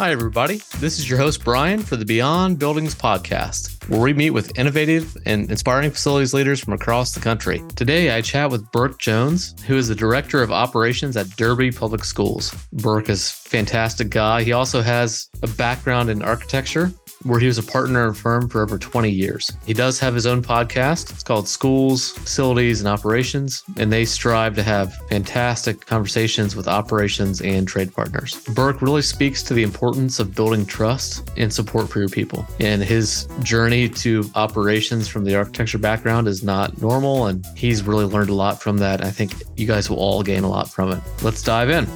Hi, everybody. This is your host, Brian, for the Beyond Buildings podcast, where we meet with innovative and inspiring facilities leaders from across the country. Today, I chat with Burke Jones, who is the Director of Operations at Derby Public Schools. Burke is a fantastic guy. He also has a background in architecture where he was a partner in a firm for over 20 years. He does have his own podcast. It's called Schools, Facilities, and Operations, and they strive to have fantastic conversations with operations and trade partners. Burke really speaks to the importance of building trust and support for your people. And his journey to operations from the architecture background is not normal, and he's really learned a lot from that. I think you guys will all gain a lot from it. Let's dive in.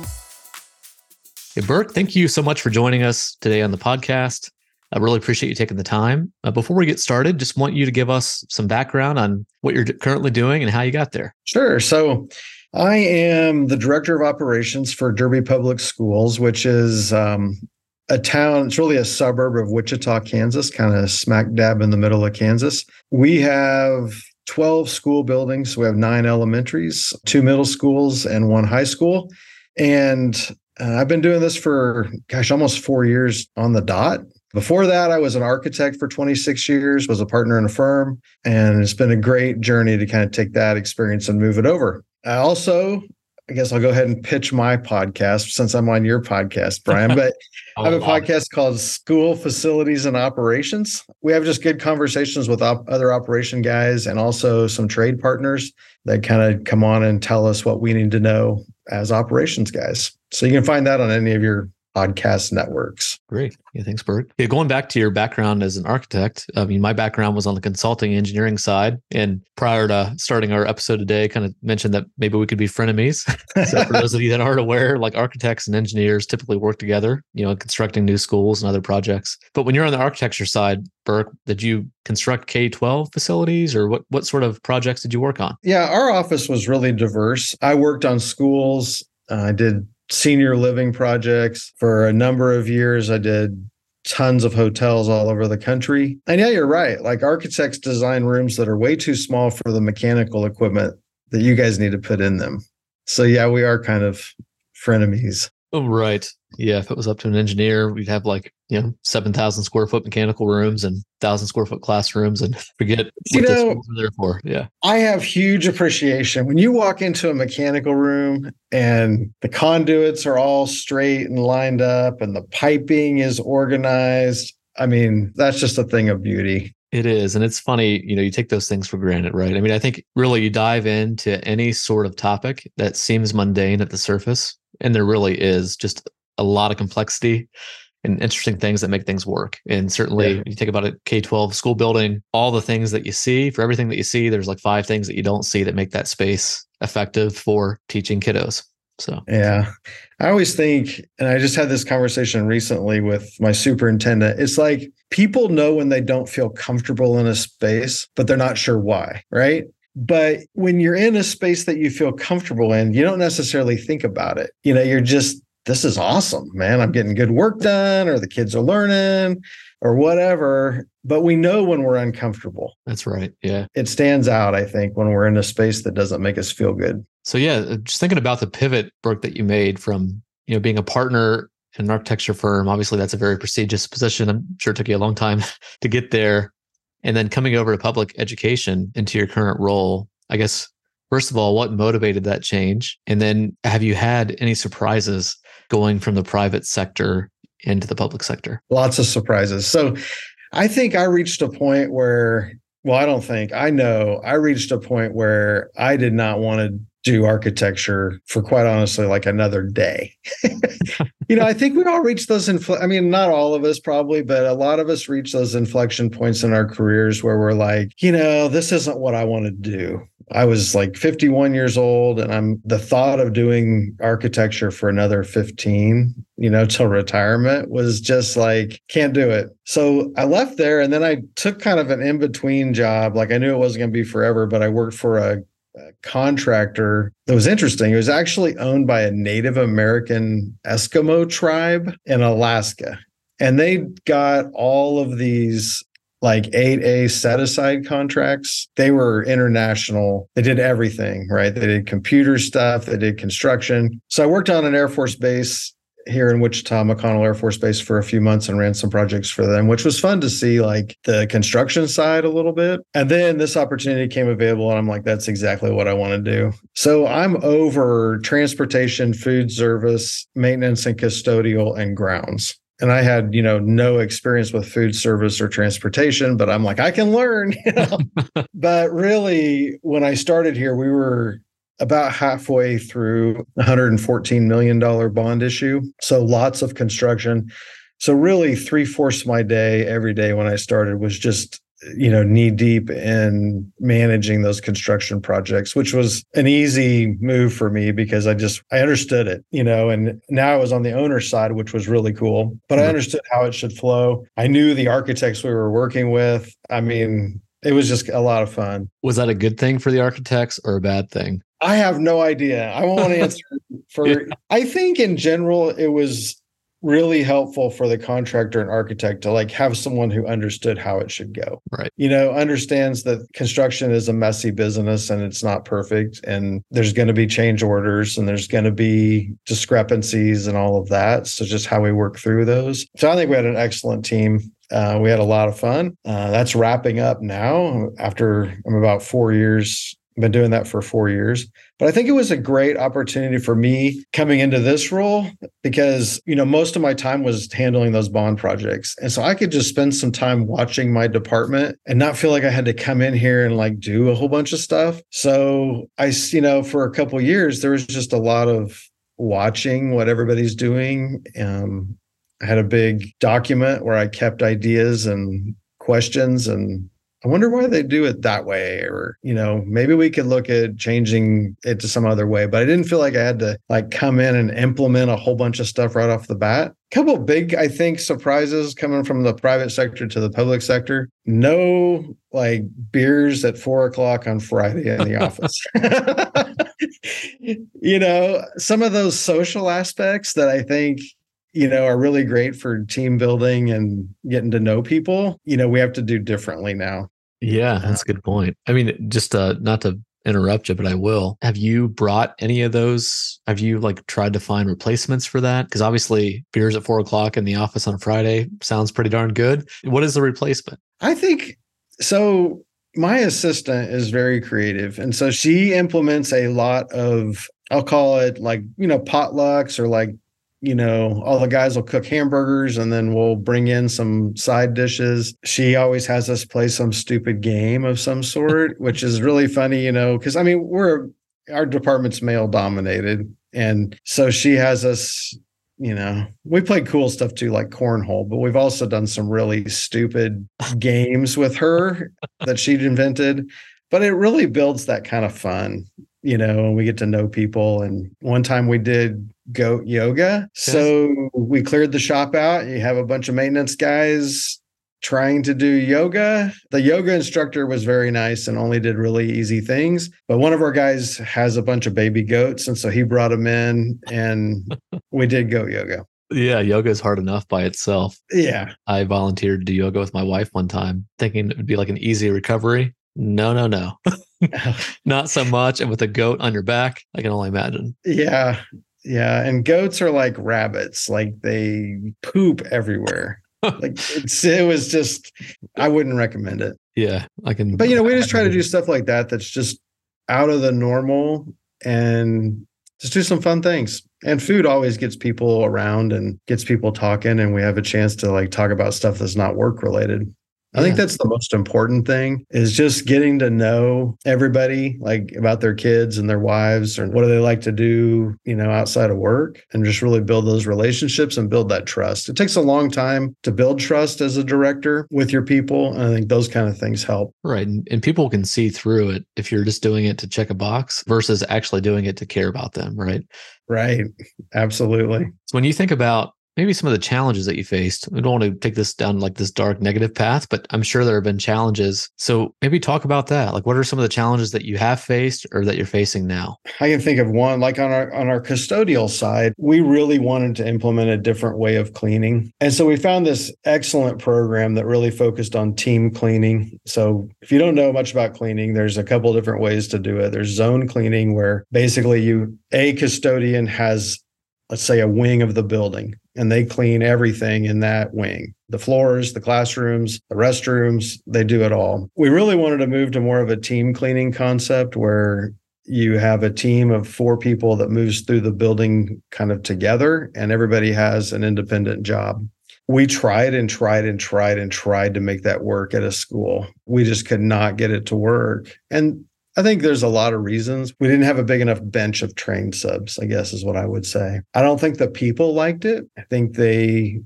Hey, Burke, thank you so much for joining us today on the podcast. I really appreciate you taking the time. Uh, before we get started, just want you to give us some background on what you're currently doing and how you got there. Sure. So, I am the director of operations for Derby Public Schools, which is um, a town, it's really a suburb of Wichita, Kansas, kind of smack dab in the middle of Kansas. We have 12 school buildings. We have nine elementaries, two middle schools, and one high school. And uh, I've been doing this for, gosh, almost four years on the dot. Before that, I was an architect for 26 years, was a partner in a firm, and it's been a great journey to kind of take that experience and move it over. I also, I guess I'll go ahead and pitch my podcast since I'm on your podcast, Brian. But I have a oh, podcast called School Facilities and Operations. We have just good conversations with op- other operation guys and also some trade partners that kind of come on and tell us what we need to know as operations guys. So you can find that on any of your podcast networks. Great. Yeah, thanks, Burke. Yeah, going back to your background as an architect, I mean, my background was on the consulting engineering side. And prior to starting our episode today, kind of mentioned that maybe we could be frenemies. so for those of you that aren't aware, like architects and engineers typically work together, you know, constructing new schools and other projects. But when you're on the architecture side, Burke, did you construct K 12 facilities or what, what sort of projects did you work on? Yeah, our office was really diverse. I worked on schools. Uh, I did senior living projects for a number of years. I did tons of hotels all over the country. And yeah, you're right. Like architects design rooms that are way too small for the mechanical equipment that you guys need to put in them. So yeah, we are kind of frenemies. Oh, right. Yeah. If it was up to an engineer, we'd have like, you know, 7,000 square foot mechanical rooms and 1,000 square foot classrooms and forget you what know, are there for. Yeah. I have huge appreciation when you walk into a mechanical room and the conduits are all straight and lined up and the piping is organized. I mean, that's just a thing of beauty. It is. And it's funny, you know, you take those things for granted, right? I mean, I think really you dive into any sort of topic that seems mundane at the surface, and there really is just a lot of complexity and interesting things that make things work. And certainly, yeah. you think about a K 12 school building, all the things that you see, for everything that you see, there's like five things that you don't see that make that space effective for teaching kiddos. So, yeah, I always think, and I just had this conversation recently with my superintendent. It's like people know when they don't feel comfortable in a space, but they're not sure why, right? But when you're in a space that you feel comfortable in, you don't necessarily think about it. You know, you're just, this is awesome, man. I'm getting good work done, or the kids are learning, or whatever. But we know when we're uncomfortable. That's right. Yeah. It stands out, I think, when we're in a space that doesn't make us feel good. So yeah, uh, just thinking about the pivot, Burke, that you made from you know being a partner in an architecture firm. Obviously, that's a very prestigious position. I'm sure it took you a long time to get there, and then coming over to public education into your current role. I guess first of all, what motivated that change, and then have you had any surprises going from the private sector into the public sector? Lots of surprises. So, I think I reached a point where well, I don't think I know. I reached a point where I did not want to do architecture for quite honestly like another day. you know, I think we all reach those infl- I mean, not all of us probably, but a lot of us reach those inflection points in our careers where we're like, you know, this isn't what I want to do. I was like 51 years old and I'm the thought of doing architecture for another 15, you know, till retirement was just like can't do it. So I left there and then I took kind of an in-between job. Like I knew it wasn't going to be forever, but I worked for a contractor that was interesting. It was actually owned by a Native American Eskimo tribe in Alaska. And they got all of these like 8A set aside contracts. They were international. They did everything, right? They did computer stuff, they did construction. So I worked on an Air Force base here in Wichita, McConnell Air Force Base for a few months and ran some projects for them, which was fun to see like the construction side a little bit. And then this opportunity came available and I'm like, that's exactly what I want to do. So I'm over transportation, food service, maintenance and custodial and grounds and I had, you know, no experience with food service or transportation, but I'm like, I can learn, you know. but really, when I started here, we were about halfway through $114 million bond issue. So lots of construction. So really three fourths of my day every day when I started was just you know knee deep in managing those construction projects which was an easy move for me because i just i understood it you know and now i was on the owner side which was really cool but i mm-hmm. understood how it should flow i knew the architects we were working with i mean it was just a lot of fun was that a good thing for the architects or a bad thing I have no idea. I won't answer for. Yeah. I think in general, it was really helpful for the contractor and architect to like have someone who understood how it should go. Right. You know, understands that construction is a messy business and it's not perfect and there's going to be change orders and there's going to be discrepancies and all of that. So just how we work through those. So I think we had an excellent team. Uh, we had a lot of fun. Uh, that's wrapping up now after I'm about four years been doing that for four years. But I think it was a great opportunity for me coming into this role because, you know, most of my time was handling those bond projects. And so I could just spend some time watching my department and not feel like I had to come in here and like do a whole bunch of stuff. So I, you know, for a couple years, there was just a lot of watching what everybody's doing. Um, I had a big document where I kept ideas and questions and I wonder why they do it that way. Or, you know, maybe we could look at changing it to some other way. But I didn't feel like I had to like come in and implement a whole bunch of stuff right off the bat. A couple big, I think, surprises coming from the private sector to the public sector. No like beers at four o'clock on Friday in the office. you know, some of those social aspects that I think you know, are really great for team building and getting to know people, you know, we have to do differently now. Yeah, that's a good point. I mean, just uh, not to interrupt you, but I will. Have you brought any of those? Have you like tried to find replacements for that? Because obviously, beers at four o'clock in the office on Friday sounds pretty darn good. What is the replacement? I think so. My assistant is very creative. And so she implements a lot of, I'll call it like, you know, potlucks or like you know, all the guys will cook hamburgers and then we'll bring in some side dishes. She always has us play some stupid game of some sort, which is really funny, you know, because I mean, we're our department's male dominated. And so she has us, you know, we play cool stuff too, like cornhole, but we've also done some really stupid games with her that she'd invented. But it really builds that kind of fun, you know, and we get to know people. And one time we did goat yoga. Yes. So we cleared the shop out. You have a bunch of maintenance guys trying to do yoga. The yoga instructor was very nice and only did really easy things. But one of our guys has a bunch of baby goats. And so he brought them in and we did goat yoga. Yeah, yoga is hard enough by itself. Yeah. I volunteered to do yoga with my wife one time, thinking it would be like an easy recovery. No, no, no. Not so much. And with a goat on your back, I can only imagine. Yeah. Yeah, and goats are like rabbits, like they poop everywhere. like it's it was just I wouldn't recommend it. Yeah, I can But you know, we just try to do stuff like that that's just out of the normal and just do some fun things. And food always gets people around and gets people talking and we have a chance to like talk about stuff that's not work related. I think that's the most important thing is just getting to know everybody like about their kids and their wives and what do they like to do, you know, outside of work and just really build those relationships and build that trust. It takes a long time to build trust as a director with your people. And I think those kind of things help. Right. And, and people can see through it if you're just doing it to check a box versus actually doing it to care about them. Right. Right. Absolutely. So when you think about maybe some of the challenges that you faced. We don't want to take this down like this dark negative path, but I'm sure there have been challenges. So maybe talk about that. Like what are some of the challenges that you have faced or that you're facing now? I can think of one like on our on our custodial side, we really wanted to implement a different way of cleaning. And so we found this excellent program that really focused on team cleaning. So if you don't know much about cleaning, there's a couple different ways to do it. There's zone cleaning where basically you a custodian has let's say a wing of the building and they clean everything in that wing. The floors the classrooms the restrooms they do it all. We really wanted to move to more of a team cleaning concept where you have a team of four people that moves through the building kind of together and everybody has an independent job. We tried and tried and tried and tried to make that work at a school. We just could not get it to work. And I think there's a lot of reasons. We didn't have a big enough bench of trained subs, I guess is what I would say. I don't think the people liked it. I think they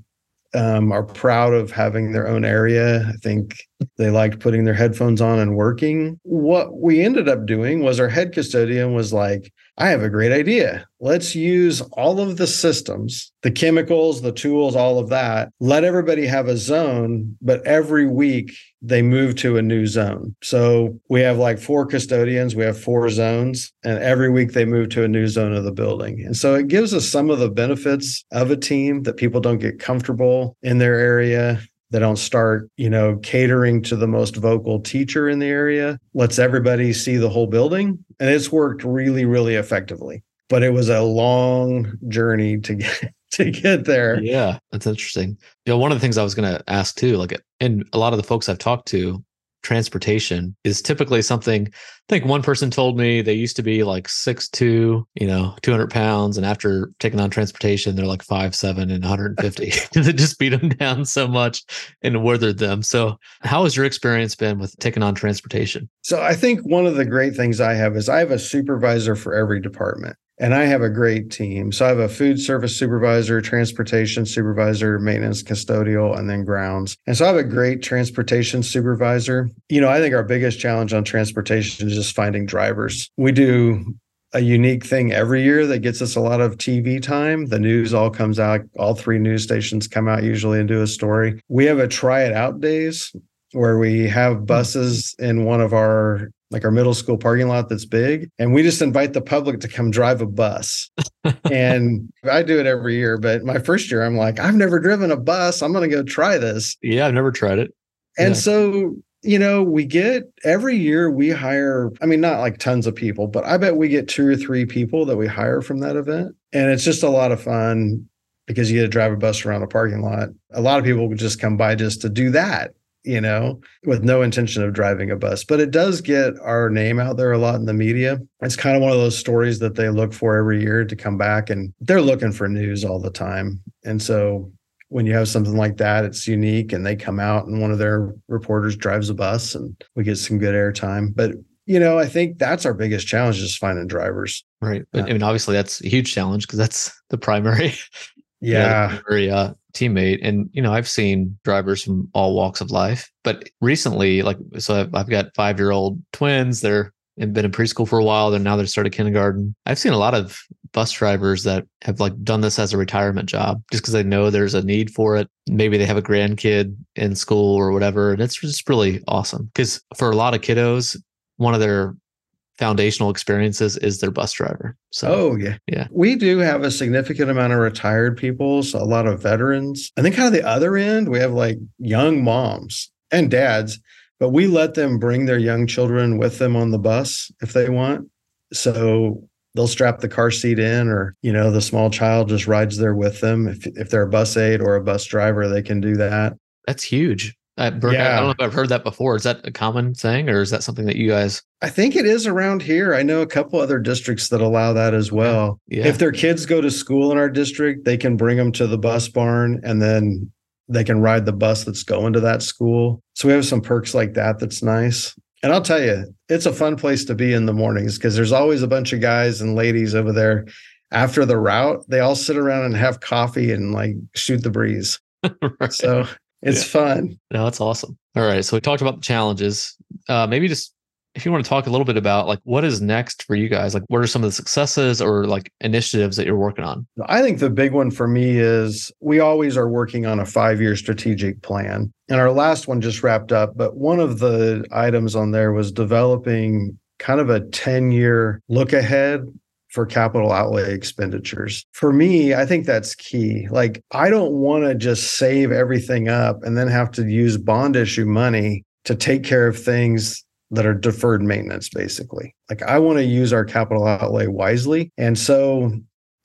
um, are proud of having their own area. I think they liked putting their headphones on and working. What we ended up doing was our head custodian was like, I have a great idea. Let's use all of the systems, the chemicals, the tools, all of that. Let everybody have a zone, but every week they move to a new zone. So we have like four custodians, we have four zones, and every week they move to a new zone of the building. And so it gives us some of the benefits of a team that people don't get comfortable in their area they don't start, you know, catering to the most vocal teacher in the area. Lets everybody see the whole building. And it's worked really, really effectively. But it was a long journey to get to get there. Yeah, that's interesting. You know, one of the things I was going to ask too, like, and a lot of the folks I've talked to, transportation is typically something I think one person told me they used to be like six two, you know, 200 pounds. And after taking on transportation, they're like five, seven and 150 because it just beat them down so much and withered them. So how has your experience been with taking on transportation? So I think one of the great things I have is I have a supervisor for every department and I have a great team. So I have a food service supervisor, transportation supervisor, maintenance custodial, and then grounds. And so I have a great transportation supervisor. You know, I think our biggest challenge on transportation is just finding drivers. We do a unique thing every year that gets us a lot of TV time. The news all comes out, all three news stations come out usually and do a story. We have a try it out days where we have buses in one of our like our middle school parking lot that's big. And we just invite the public to come drive a bus. and I do it every year. But my first year, I'm like, I've never driven a bus. I'm going to go try this. Yeah, I've never tried it. And yeah. so, you know, we get every year we hire, I mean, not like tons of people, but I bet we get two or three people that we hire from that event. And it's just a lot of fun because you get to drive a bus around a parking lot. A lot of people would just come by just to do that you know, with no intention of driving a bus. But it does get our name out there a lot in the media. It's kind of one of those stories that they look for every year to come back and they're looking for news all the time. And so when you have something like that, it's unique and they come out and one of their reporters drives a bus and we get some good airtime. But you know, I think that's our biggest challenge is finding drivers. Right. But I mean, obviously that's a huge challenge because that's the primary yeah, very uh, teammate. And you know, I've seen drivers from all walks of life, but recently, like, so I've, I've got five year old twins. They're been in preschool for a while. They're now they're started kindergarten. I've seen a lot of bus drivers that have like done this as a retirement job just because they know there's a need for it. Maybe they have a grandkid in school or whatever. And it's just really awesome because for a lot of kiddos, one of their foundational experiences is their bus driver. So, oh yeah, yeah, we do have a significant amount of retired people, so a lot of veterans. And then, kind of the other end, we have like young moms and dads, but we let them bring their young children with them on the bus if they want. So they'll strap the car seat in, or you know, the small child just rides there with them. If if they're a bus aide or a bus driver, they can do that. That's huge. Uh, yeah. I don't know if I've heard that before. Is that a common thing, or is that something that you guys? I think it is around here. I know a couple other districts that allow that as well. Yeah. If their kids go to school in our district, they can bring them to the bus barn, and then they can ride the bus that's going to that school. So we have some perks like that. That's nice. And I'll tell you, it's a fun place to be in the mornings because there's always a bunch of guys and ladies over there after the route. They all sit around and have coffee and like shoot the breeze. right. So it's yeah. fun. No, that's awesome. All right. So we talked about the challenges. Uh, maybe just if you want to talk a little bit about like what is next for you guys, like what are some of the successes or like initiatives that you're working on? I think the big one for me is we always are working on a five year strategic plan. And our last one just wrapped up, but one of the items on there was developing kind of a 10 year look ahead for capital outlay expenditures. For me, I think that's key. Like, I don't want to just save everything up and then have to use bond issue money to take care of things that are deferred maintenance, basically. Like, I want to use our capital outlay wisely. And so,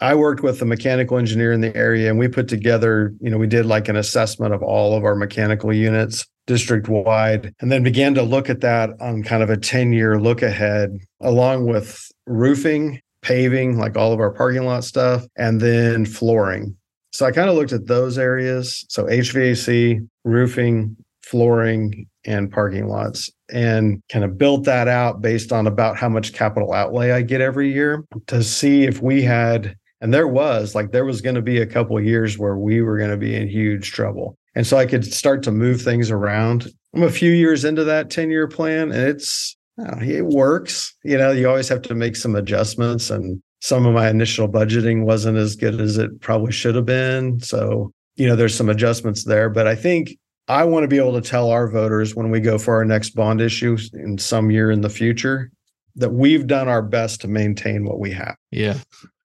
I worked with a mechanical engineer in the area and we put together, you know, we did like an assessment of all of our mechanical units district wide and then began to look at that on kind of a 10 year look ahead along with roofing, paving, like all of our parking lot stuff, and then flooring. So I kind of looked at those areas. So HVAC, roofing, flooring, and parking lots and kind of built that out based on about how much capital outlay I get every year to see if we had and there was like there was going to be a couple years where we were going to be in huge trouble. And so I could start to move things around. I'm a few years into that 10 year plan and it's Oh, it works. You know, you always have to make some adjustments and some of my initial budgeting wasn't as good as it probably should have been. So, you know, there's some adjustments there, but I think I want to be able to tell our voters when we go for our next bond issue in some year in the future that we've done our best to maintain what we have. Yeah.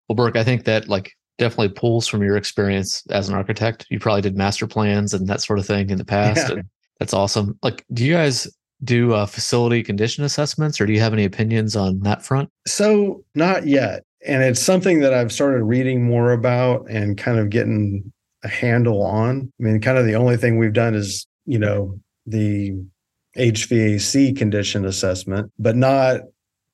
Well, Burke, I think that like definitely pulls from your experience as an architect. You probably did master plans and that sort of thing in the past. Yeah. And that's awesome. Like, do you guys do uh, facility condition assessments or do you have any opinions on that front? So, not yet. And it's something that I've started reading more about and kind of getting a handle on. I mean, kind of the only thing we've done is, you know, the HVAC condition assessment, but not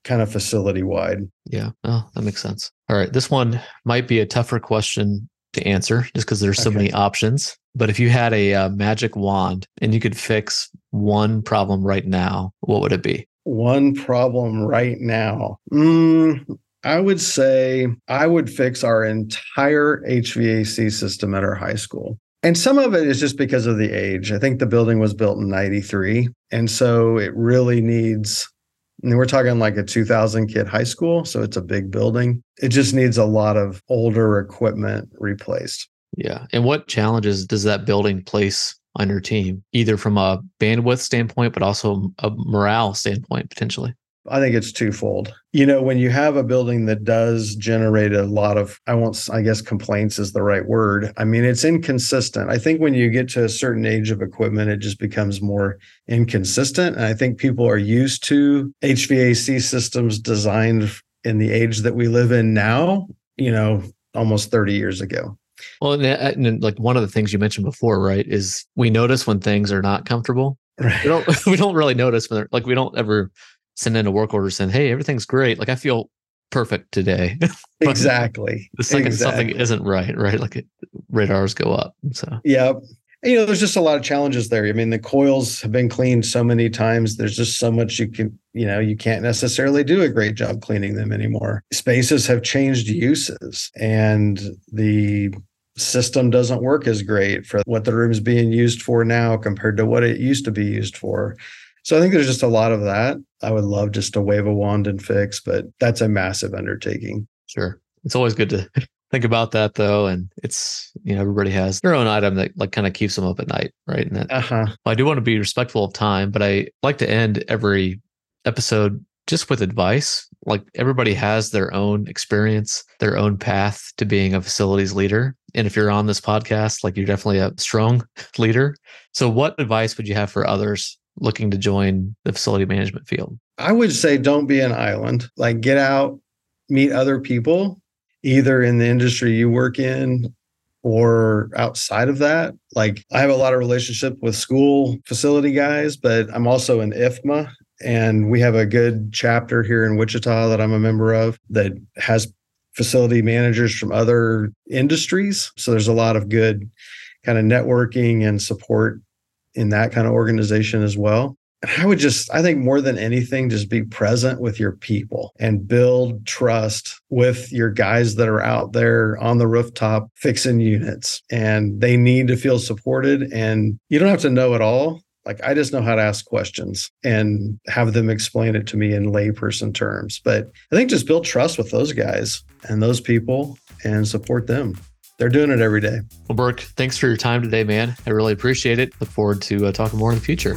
kind of facility wide. Yeah. Oh, that makes sense. All right. This one might be a tougher question to answer just because there's so okay. many options. But if you had a uh, magic wand and you could fix one problem right now, what would it be? One problem right now. Mm, I would say I would fix our entire HVAC system at our high school. And some of it is just because of the age. I think the building was built in 93. And so it really needs, and we're talking like a 2000 kid high school. So it's a big building. It just needs a lot of older equipment replaced. Yeah. And what challenges does that building place on your team, either from a bandwidth standpoint, but also a morale standpoint, potentially? I think it's twofold. You know, when you have a building that does generate a lot of, I won't, I guess complaints is the right word. I mean, it's inconsistent. I think when you get to a certain age of equipment, it just becomes more inconsistent. And I think people are used to HVAC systems designed in the age that we live in now, you know, almost 30 years ago. Well, and, uh, and like one of the things you mentioned before, right, is we notice when things are not comfortable. Right. We don't we don't really notice when they're like we don't ever send in a work order saying, "Hey, everything's great. Like I feel perfect today." exactly. The second exactly. something isn't right, right? Like it, radars go up. So yeah, you know, there's just a lot of challenges there. I mean, the coils have been cleaned so many times. There's just so much you can, you know, you can't necessarily do a great job cleaning them anymore. Spaces have changed uses, and the system doesn't work as great for what the room's being used for now compared to what it used to be used for. So I think there's just a lot of that. I would love just to wave a wand and fix, but that's a massive undertaking. Sure. It's always good to think about that though. And it's, you know, everybody has their own item that like kind of keeps them up at night. Right. And that, uh-huh. I do want to be respectful of time, but I like to end every episode just with advice. Like everybody has their own experience, their own path to being a facilities leader. And if you're on this podcast, like you're definitely a strong leader. So what advice would you have for others looking to join the facility management field? I would say don't be an island. Like get out, meet other people, either in the industry you work in or outside of that. Like I have a lot of relationship with school facility guys, but I'm also an IFMA and we have a good chapter here in Wichita that I'm a member of that has facility managers from other industries. So there's a lot of good kind of networking and support in that kind of organization as well. And I would just, I think more than anything, just be present with your people and build trust with your guys that are out there on the rooftop fixing units. And they need to feel supported. And you don't have to know it all. Like I just know how to ask questions and have them explain it to me in layperson terms. But I think just build trust with those guys and those people and support them they're doing it every day. Well, Burke, thanks for your time today, man. I really appreciate it. Look forward to uh, talking more in the future.